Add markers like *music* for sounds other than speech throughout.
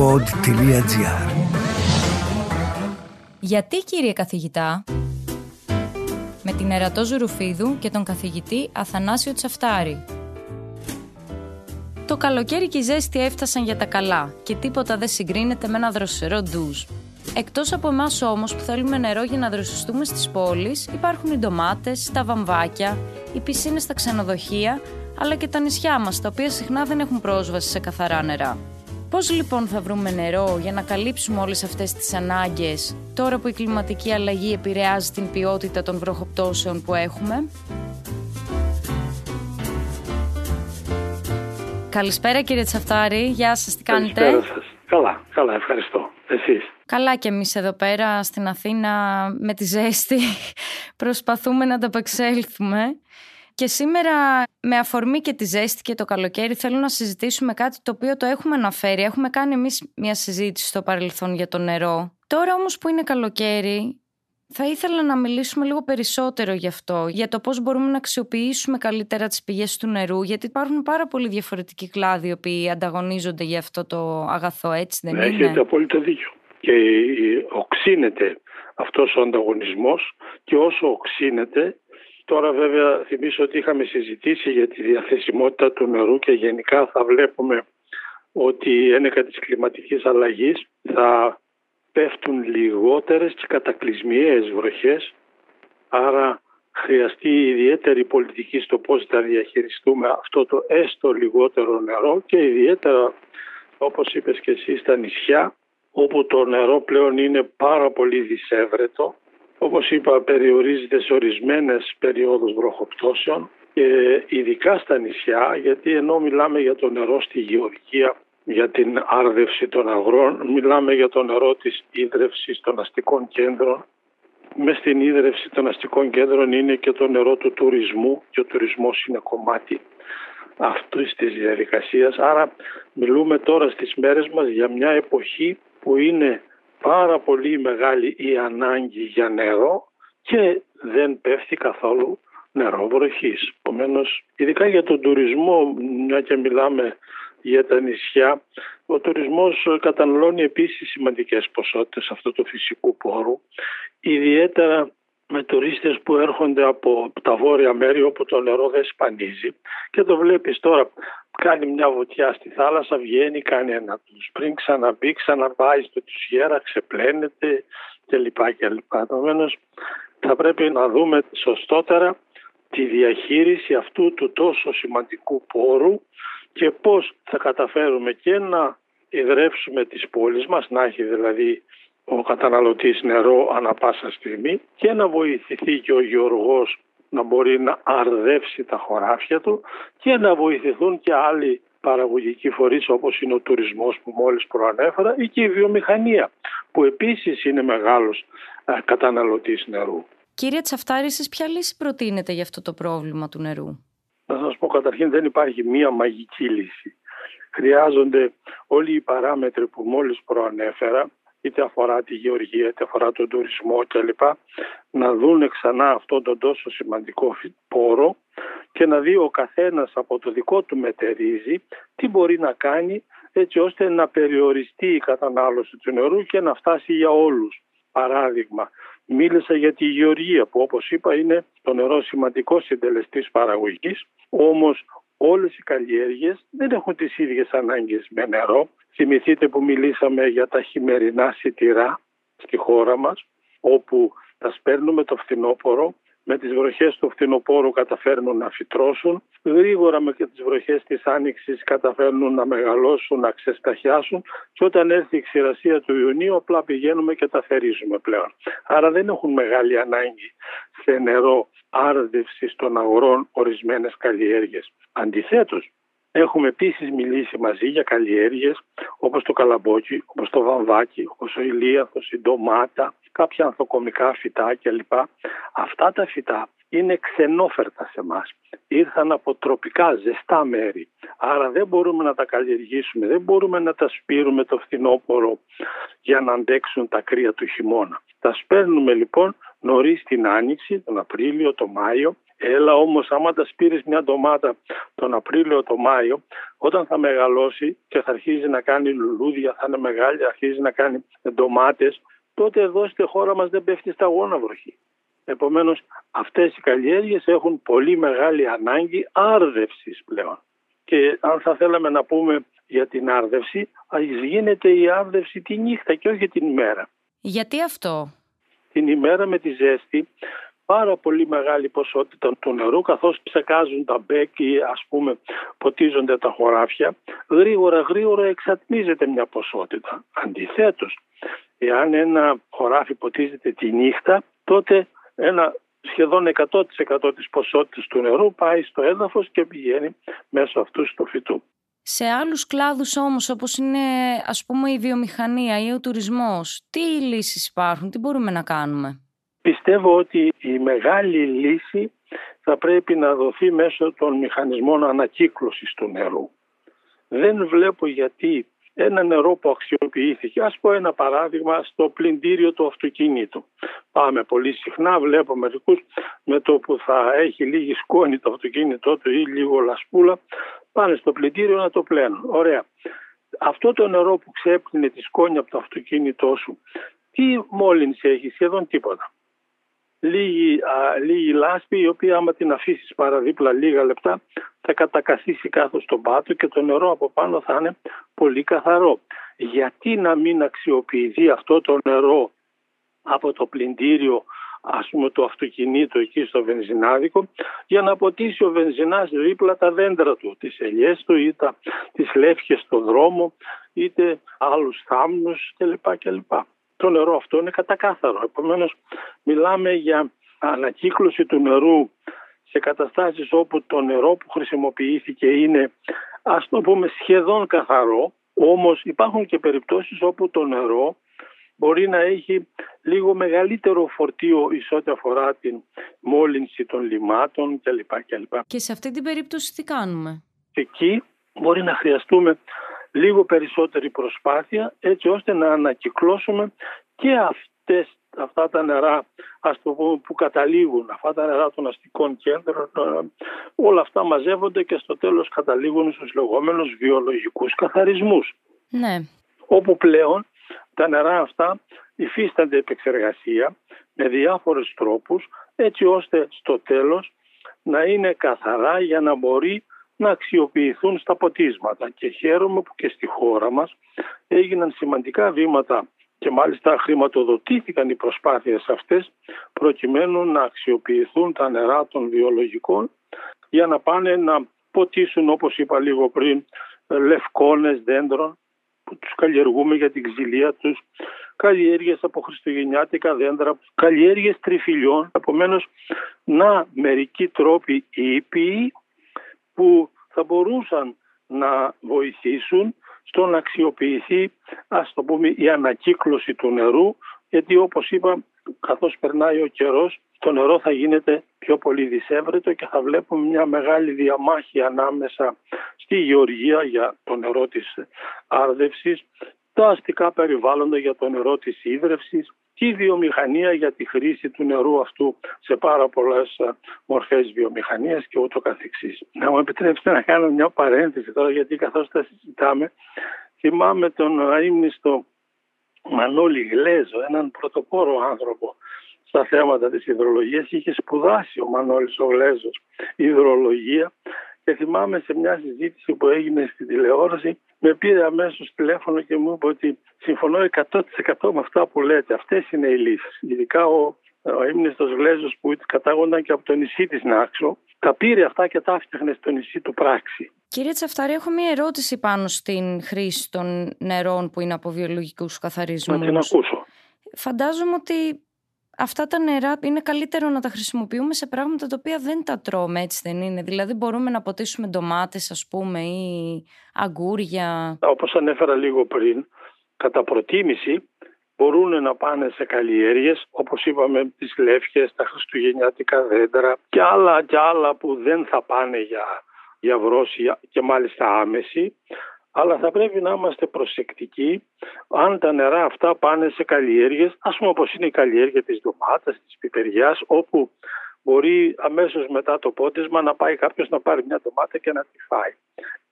pod.gr Γιατί κύριε καθηγητά με την Ερατό Ζουρουφίδου και τον καθηγητή Αθανάσιο Τσαφτάρη. Το καλοκαίρι και η ζέστη έφτασαν για τα καλά και τίποτα δεν συγκρίνεται με ένα δροσερό ντουζ. Εκτός από εμάς όμως που θέλουμε νερό για να δροσιστούμε στις πόλεις, υπάρχουν οι ντομάτες, τα βαμβάκια, οι πισίνες στα ξενοδοχεία, αλλά και τα νησιά μας, τα οποία συχνά δεν έχουν πρόσβαση σε καθαρά νερά. Πώς λοιπόν θα βρούμε νερό για να καλύψουμε όλες αυτές τις ανάγκες τώρα που η κλιματική αλλαγή επηρεάζει την ποιότητα των βροχοπτώσεων που έχουμε; Καλησπέρα κύριε Τσαφτάρη, γεια σας, τι κάνετε; Καλησπέρα σας. Καλά, καλά, ευχαριστώ. Εσείς; Καλά και εμείς εδώ πέρα στην Αθήνα με τη ζέστη *laughs* προσπαθούμε να ανταπεξέλθουμε. Και σήμερα με αφορμή και τη ζέστη και το καλοκαίρι θέλω να συζητήσουμε κάτι το οποίο το έχουμε αναφέρει. Έχουμε κάνει εμείς μια συζήτηση στο παρελθόν για το νερό. Τώρα όμως που είναι καλοκαίρι θα ήθελα να μιλήσουμε λίγο περισσότερο γι' αυτό, για το πώς μπορούμε να αξιοποιήσουμε καλύτερα τις πηγές του νερού, γιατί υπάρχουν πάρα πολλοί διαφορετικοί κλάδοι οι οποίοι ανταγωνίζονται για αυτό το αγαθό, έτσι δεν Έχετε είναι; Έχετε απόλυτο δίκιο. Και οξύνεται αυτός ο ανταγωνισμός και όσο οξύνεται Τώρα βέβαια θυμίσω ότι είχαμε συζητήσει για τη διαθεσιμότητα του νερού και γενικά θα βλέπουμε ότι ένεκα της κλιματικής αλλαγής θα πέφτουν λιγότερες και κατακλυσμιαίες βροχές. Άρα χρειαστεί ιδιαίτερη πολιτική στο πώς θα διαχειριστούμε αυτό το έστω λιγότερο νερό και ιδιαίτερα όπως είπες και εσύ στα νησιά όπου το νερό πλέον είναι πάρα πολύ δυσέβρετο όπως είπα περιορίζεται σε ορισμένες περιόδους βροχοπτώσεων και ειδικά στα νησιά γιατί ενώ μιλάμε για το νερό στη γεωργία για την άρδευση των αγρών, μιλάμε για το νερό της ίδρευσης των αστικών κέντρων. Μες στην ίδρυυση των αστικών κέντρων είναι και το νερό του τουρισμού και ο τουρισμός είναι κομμάτι αυτού της διαδικασίας. Άρα μιλούμε τώρα στις μέρες μας για μια εποχή που είναι πάρα πολύ μεγάλη η ανάγκη για νερό και δεν πέφτει καθόλου νερό βροχής. Επομένως, ειδικά για τον τουρισμό, μια και μιλάμε για τα νησιά, ο τουρισμός καταναλώνει επίσης σημαντικές ποσότητες αυτού του φυσικού πόρου, ιδιαίτερα με τουρίστες που έρχονται από τα βόρεια μέρη όπου το νερό δεν σπανίζει και το βλέπεις τώρα κάνει μια βοτιά στη θάλασσα, βγαίνει, κάνει ένα τους πριν ξαναμπεί, ξαναπάει στο Τουσιέρα, ξεπλένεται κλπ. κλπ. Επομένως, θα πρέπει να δούμε σωστότερα τη διαχείριση αυτού του τόσο σημαντικού πόρου και πώς θα καταφέρουμε και να ιδρεύσουμε τις πόλεις μας, να έχει δηλαδή ο καταναλωτής νερό ανα πάσα στιγμή και να βοηθηθεί και ο γεωργός να μπορεί να αρδεύσει τα χωράφια του και να βοηθηθούν και άλλοι παραγωγικοί φορείς όπως είναι ο τουρισμός που μόλις προανέφερα ή και η βιομηχανία που επίσης είναι μεγάλος ε, καταναλωτής νερού. Κύριε Τσαφτάρη, εσείς ποια λύση προτείνετε για αυτό το πρόβλημα του νερού; Να σας πω καταρχήν δεν υπάρχει μία μαγική λύση. Χρειάζονται όλοι οι παράμετροι που μόλις προανέφερα είτε αφορά τη γεωργία, είτε αφορά τον τουρισμό κλπ. Να δουν ξανά αυτόν τον τόσο σημαντικό πόρο και να δει ο καθένας από το δικό του μετερίζει τι μπορεί να κάνει έτσι ώστε να περιοριστεί η κατανάλωση του νερού και να φτάσει για όλους. Παράδειγμα, μίλησα για τη γεωργία που όπως είπα είναι το νερό σημαντικό συντελεστής παραγωγής, όμως όλες οι καλλιέργειες δεν έχουν τις ίδιες ανάγκες με νερό. Θυμηθείτε που μιλήσαμε για τα χειμερινά σιτηρά στη χώρα μας, όπου τα σπέρνουμε το φθινόπωρο, με τις βροχές του φθινοπόρου καταφέρνουν να φυτρώσουν, γρήγορα με τις βροχές της άνοιξης καταφέρνουν να μεγαλώσουν, να ξεσταχιάσουν και όταν έρθει η ξηρασία του Ιουνίου απλά πηγαίνουμε και τα θερίζουμε πλέον. Άρα δεν έχουν μεγάλη ανάγκη σε νερό άρδευσης των αγορών ορισμένες καλλιέργειες. Αντιθέτως, Έχουμε επίσης μιλήσει μαζί για καλλιέργειες όπως το καλαμπόκι, όπως το βαμβάκι, όπως ο ηλίαθος, η ντομάτα, κάποια ανθοκομικά φυτά κλπ. Αυτά τα φυτά είναι ξενόφερτα σε εμάς. Ήρθαν από τροπικά ζεστά μέρη. Άρα δεν μπορούμε να τα καλλιεργήσουμε, δεν μπορούμε να τα σπείρουμε το φθινόπωρο για να αντέξουν τα κρύα του χειμώνα. Τα σπέρνουμε λοιπόν νωρίς την Άνοιξη, τον Απρίλιο, τον Μάιο, Έλα όμως άμα τα σπείρεις μια ντομάτα τον Απρίλιο, τον Μάιο, όταν θα μεγαλώσει και θα αρχίζει να κάνει λουλούδια, θα είναι μεγάλη, αρχίζει να κάνει ντομάτες, τότε εδώ στη χώρα μας δεν πέφτει σταγόνα βροχή. Επομένως αυτές οι καλλιέργειες έχουν πολύ μεγάλη ανάγκη άρδευσης πλέον. Και αν θα θέλαμε να πούμε για την άρδευση, ας γίνεται η άρδευση τη νύχτα και όχι την ημέρα. Γιατί αυτό; Την ημέρα με τη ζέστη πάρα πολύ μεγάλη ποσότητα του νερού καθώς ψεκάζουν τα μπέκ ή ας πούμε ποτίζονται τα χωράφια γρήγορα γρήγορα εξατμίζεται μια ποσότητα. Αντιθέτως, εάν ένα χωράφι ποτίζεται τη νύχτα τότε ένα σχεδόν 100% της ποσότητας του νερού πάει στο έδαφος και πηγαίνει μέσω αυτού στο φυτού. Σε άλλους κλάδους όμως όπως είναι ας πούμε η βιομηχανία ή ο τουρισμός, τι λύσεις υπάρχουν, τι μπορούμε να κάνουμε; Πιστεύω ότι η μεγάλη λύση θα πρέπει να δοθεί μέσω των μηχανισμών ανακύκλωσης του νερού. Δεν βλέπω γιατί ένα νερό που αξιοποιήθηκε. Ας πω ένα παράδειγμα στο πλυντήριο του αυτοκίνητου. Πάμε πολύ συχνά, βλέπω μερικούς με το που θα έχει λίγη σκόνη το αυτοκίνητό του ή λίγο λασπούλα, πάνε στο πλυντήριο να το πλένουν. Ωραία. Αυτό το νερό που ξέπλυνε τη σκόνη από το αυτοκίνητό σου, τι μόλυνση έχει, σχεδόν τίποτα λίγη, α, λίγη λάσπη η οποία άμα την αφήσεις παραδίπλα λίγα λεπτά θα κατακαθίσει κάτω στον πάτο και το νερό από πάνω θα είναι πολύ καθαρό. Γιατί να μην αξιοποιηθεί αυτό το νερό από το πλυντήριο ας πούμε το αυτοκινήτο εκεί στο βενζινάδικο για να ποτίσει ο βενζινάς δίπλα τα δέντρα του, τις ελιές του ή τα, τις λεύχες στο δρόμο είτε άλλους θάμνους κλπ. κλπ το νερό αυτό είναι κατακάθαρο. Επομένως μιλάμε για ανακύκλωση του νερού σε καταστάσεις όπου το νερό που χρησιμοποιήθηκε είναι ας το πούμε σχεδόν καθαρό όμως υπάρχουν και περιπτώσεις όπου το νερό μπορεί να έχει λίγο μεγαλύτερο φορτίο εις ό,τι αφορά την μόλυνση των λιμάτων κλπ. κλπ. Και σε αυτή την περίπτωση τι κάνουμε; Εκεί μπορεί να χρειαστούμε λίγο περισσότερη προσπάθεια έτσι ώστε να ανακυκλώσουμε και αυτές, αυτά τα νερά ας το πούμε, που καταλήγουν, αυτά τα νερά των αστικών κέντρων, όλα αυτά μαζεύονται και στο τέλος καταλήγουν στους λεγόμενους βιολογικούς καθαρισμούς. Ναι. Όπου πλέον τα νερά αυτά υφίστανται επεξεργασία με διάφορους τρόπους έτσι ώστε στο τέλος να είναι καθαρά για να μπορεί να αξιοποιηθούν στα ποτίσματα και χαίρομαι που και στη χώρα μας έγιναν σημαντικά βήματα και μάλιστα χρηματοδοτήθηκαν οι προσπάθειες αυτές προκειμένου να αξιοποιηθούν τα νερά των βιολογικών για να πάνε να ποτίσουν όπως είπα λίγο πριν λευκόνες δέντρων που τους καλλιεργούμε για την ξυλία τους, καλλιέργειες από χριστουγεννιάτικα δέντρα, καλλιέργειες τριφυλιών. Επομένως, να μερικοί τρόποι ήπιοι που θα μπορούσαν να βοηθήσουν στο να αξιοποιηθεί ας το πούμε η ανακύκλωση του νερού γιατί όπως είπα καθώς περνάει ο καιρός το νερό θα γίνεται πιο πολύ δυσέβρετο και θα βλέπουμε μια μεγάλη διαμάχη ανάμεσα στη γεωργία για το νερό της άρδευσης, τα αστικά περιβάλλοντα για το νερό της ίδρευσης και η βιομηχανία για τη χρήση του νερού αυτού σε πάρα πολλές ε, μορφές βιομηχανίας και ούτω καθεξής. Να μου επιτρέψετε να κάνω μια παρένθεση τώρα γιατί καθώς τα συζητάμε θυμάμαι τον αείμνηστο Μανώλη Γλέζο, έναν πρωτοπόρο άνθρωπο στα θέματα της υδρολογίας. Είχε σπουδάσει ο Μανώλης ο Γλέζος υδρολογία και θυμάμαι σε μια συζήτηση που έγινε στην τηλεόραση με πήρε αμέσως τηλέφωνο και μου είπε ότι συμφωνώ 100% με αυτά που λέτε. Αυτές είναι οι λύσεις. Ειδικά ο, ο ύμνηστο Γλέζος που κατάγονταν και από το νησί της Νάξο, τα πήρε αυτά και τα έφτιαχνε στο νησί του πράξη. Κύριε Τσαφτάρη, έχω μία ερώτηση πάνω στην χρήση των νερών που είναι από βιολογικούς καθαρισμούς. Να την ακούσω. Φαντάζομαι ότι αυτά τα νερά είναι καλύτερο να τα χρησιμοποιούμε σε πράγματα τα οποία δεν τα τρώμε, έτσι δεν είναι. Δηλαδή μπορούμε να ποτίσουμε ντομάτες ας πούμε ή αγκούρια. Όπως ανέφερα λίγο πριν, κατά προτίμηση μπορούν να πάνε σε καλλιέργειες όπως είπαμε τις λεύχες, τα χριστουγεννιάτικα δέντρα και άλλα και άλλα που δεν θα πάνε για, για βρόση και μάλιστα άμεση αλλά θα πρέπει να είμαστε προσεκτικοί αν τα νερά αυτά πάνε σε καλλιέργειες, ας πούμε όπως είναι η καλλιέργεια της ντομάτας, της πιπεριάς, όπου μπορεί αμέσως μετά το πότισμα να πάει κάποιος να πάρει μια ντομάτα και να τη φάει.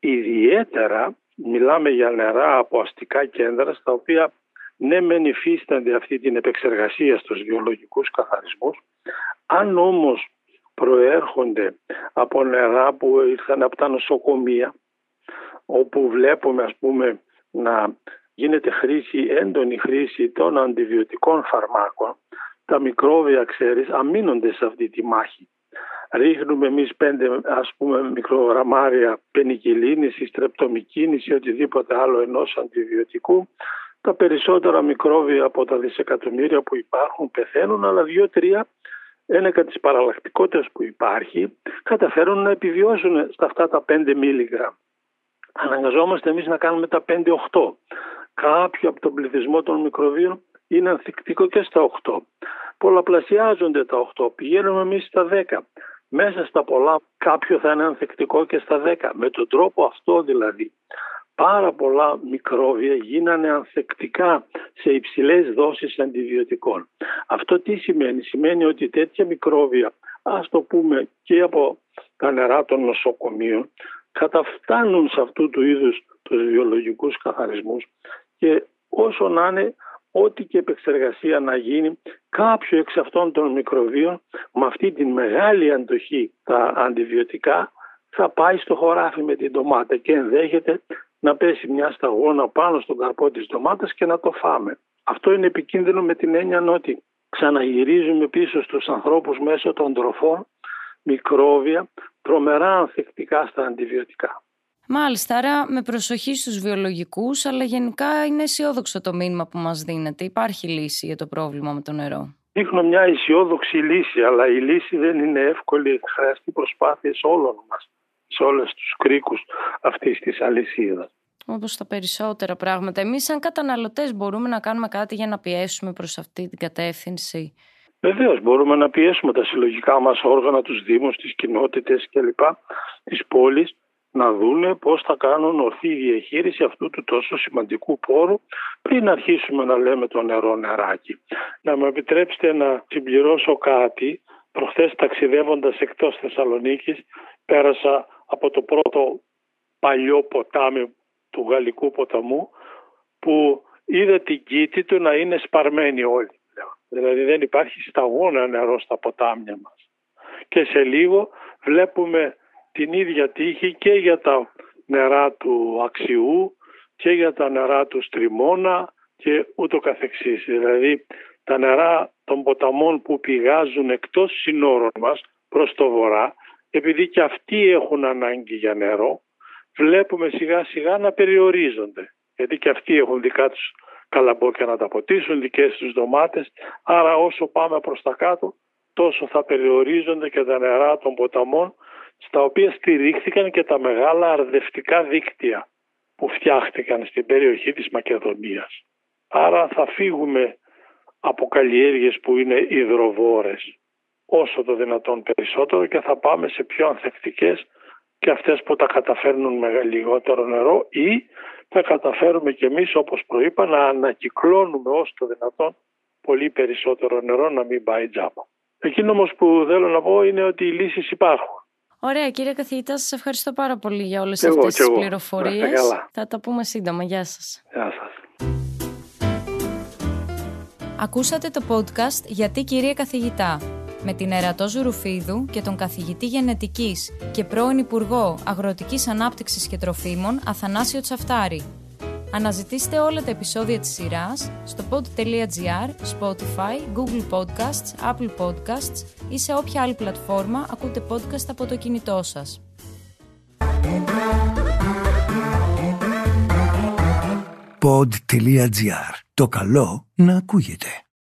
Ιδιαίτερα μιλάμε για νερά από αστικά κέντρα στα οποία ναι μεν υφίστανται αυτή την επεξεργασία στους βιολογικούς καθαρισμούς αν όμως προέρχονται από νερά που ήρθαν από τα νοσοκομεία όπου βλέπουμε ας πούμε να γίνεται χρήση, έντονη χρήση των αντιβιωτικών φαρμάκων. Τα μικρόβια ξέρεις αμήνονται σε αυτή τη μάχη. Ρίχνουμε εμείς πέντε ας πούμε μικρογραμμάρια πενικυλίνης ή στρεπτομικίνης ή οτιδήποτε άλλο ενός αντιβιωτικού. Τα περισσότερα μικρόβια από τα δισεκατομμύρια που υπάρχουν πεθαίνουν αλλά δύο-τρία ένεκα της παραλλακτικότητας που υπάρχει καταφέρουν να επιβιώσουν στα αυτά τα 5 μίλιγραμ. Αναγκαζόμαστε εμείς να κάνουμε τα 5-8. Κάποιο από τον πληθυσμό των μικροβίων είναι ανθεκτικό και στα 8. Πολλαπλασιάζονται τα 8, πηγαίνουμε εμείς στα 10. Μέσα στα πολλά κάποιο θα είναι ανθεκτικό και στα 10. Με τον τρόπο αυτό δηλαδή πάρα πολλά μικρόβια γίνανε ανθεκτικά σε υψηλές δόσεις αντιβιωτικών. Αυτό τι σημαίνει; Σημαίνει ότι τέτοια μικρόβια, ας το πούμε και από τα νερά των νοσοκομείων, καταφτάνουν σε αυτού του είδους τους βιολογικούς καθαρισμούς και όσο να είναι ό,τι και επεξεργασία να γίνει κάποιο εξ αυτών των μικροβίων με αυτή τη μεγάλη αντοχή τα αντιβιωτικά θα πάει στο χωράφι με την ντομάτα και ενδέχεται να πέσει μια σταγόνα πάνω στον καρπό της ντομάτας και να το φάμε. Αυτό είναι επικίνδυνο με την έννοια ότι ξαναγυρίζουμε πίσω στους ανθρώπους μέσω των τροφών μικρόβια τρομερά ανθεκτικά στα αντιβιωτικά. Μάλιστα, άρα με προσοχή στους βιολογικούς, αλλά γενικά είναι αισιόδοξο το μήνυμα που μας δίνεται. Υπάρχει λύση για το πρόβλημα με το νερό. Δείχνω μια αισιόδοξη λύση, αλλά η λύση δεν είναι εύκολη, χρειαστεί προσπάθειες όλων μας σε όλους τους κρίκους αυτής της αλυσίδας. Όπως τα περισσότερα πράγματα. Εμείς σαν καταναλωτές μπορούμε να κάνουμε κάτι για να πιέσουμε προς αυτή την κατεύθυνση. Βεβαίως, μπορούμε να πιέσουμε τα συλλογικά μας όργανα, τους δήμους, τις κοινότητες κλπ. της πόλης να δούνε πώς θα κάνουν ορθή διαχείριση αυτού του τόσο σημαντικού πόρου πριν αρχίσουμε να λέμε το νερό νεράκι. Να με επιτρέψετε να συμπληρώσω κάτι. Προχθές ταξιδεύοντας εκτός Θεσσαλονίκης πέρασα από το πρώτο παλιό ποτάμι του Γαλλικού ποταμού που είδα την κήτη του να είναι σπαρμένη όλη. Δηλαδή δεν υπάρχει σταγόνα νερό στα ποτάμια μας. Και σε λίγο βλέπουμε την ίδια τύχη και για τα νερά του Αξιού και για τα νερά του Στριμώνα και ούτω καθεξής. Δηλαδή τα νερά των ποταμών που πηγάζουν εκτός συνόρων μας προς το βορρά επειδή και αυτοί έχουν ανάγκη για νερό, βλέπουμε σιγά σιγά να περιορίζονται. Γιατί και αυτοί έχουν δικά τους καλαμπόκια να τα ποτίσουν, δικές τους ντομάτες, άρα όσο πάμε προς τα κάτω, τόσο θα περιορίζονται και τα νερά των ποταμών, στα οποία στηρίχθηκαν και τα μεγάλα αρδευτικά δίκτυα που φτιάχτηκαν στην περιοχή της Μακεδονίας. Άρα θα φύγουμε από καλλιέργειες που είναι υδροβόρες όσο το δυνατόν περισσότερο και θα πάμε σε πιο ανθεκτικές και αυτές που τα καταφέρνουν με λιγότερο νερό ή θα καταφέρουμε και εμείς όπως προείπα να ανακυκλώνουμε όσο το δυνατόν πολύ περισσότερο νερό να μην πάει τζάμπα. Εκείνο όμως που θέλω να πω είναι ότι οι λύσεις υπάρχουν. Ωραία κύριε καθηγητά, σας ευχαριστώ πάρα πολύ για όλες εγώ, αυτές τις πληροφορίες. Θα τα πούμε σύντομα. Γεια σας. Γεια σας. Ακούσατε το podcast «Γιατί κύριε καθηγητά» με την Ερατό Ζουρουφίδου και τον καθηγητή γενετικής και πρώην Υπουργό Αγροτικής Ανάπτυξης και Τροφίμων Αθανάσιο Τσαφτάρη. Αναζητήστε όλα τα επεισόδια της σειράς στο pod.gr, Spotify, Google Podcasts, Apple Podcasts ή σε όποια άλλη πλατφόρμα ακούτε podcast από το κινητό σας. Pod.gr. Το καλό να ακούγεται.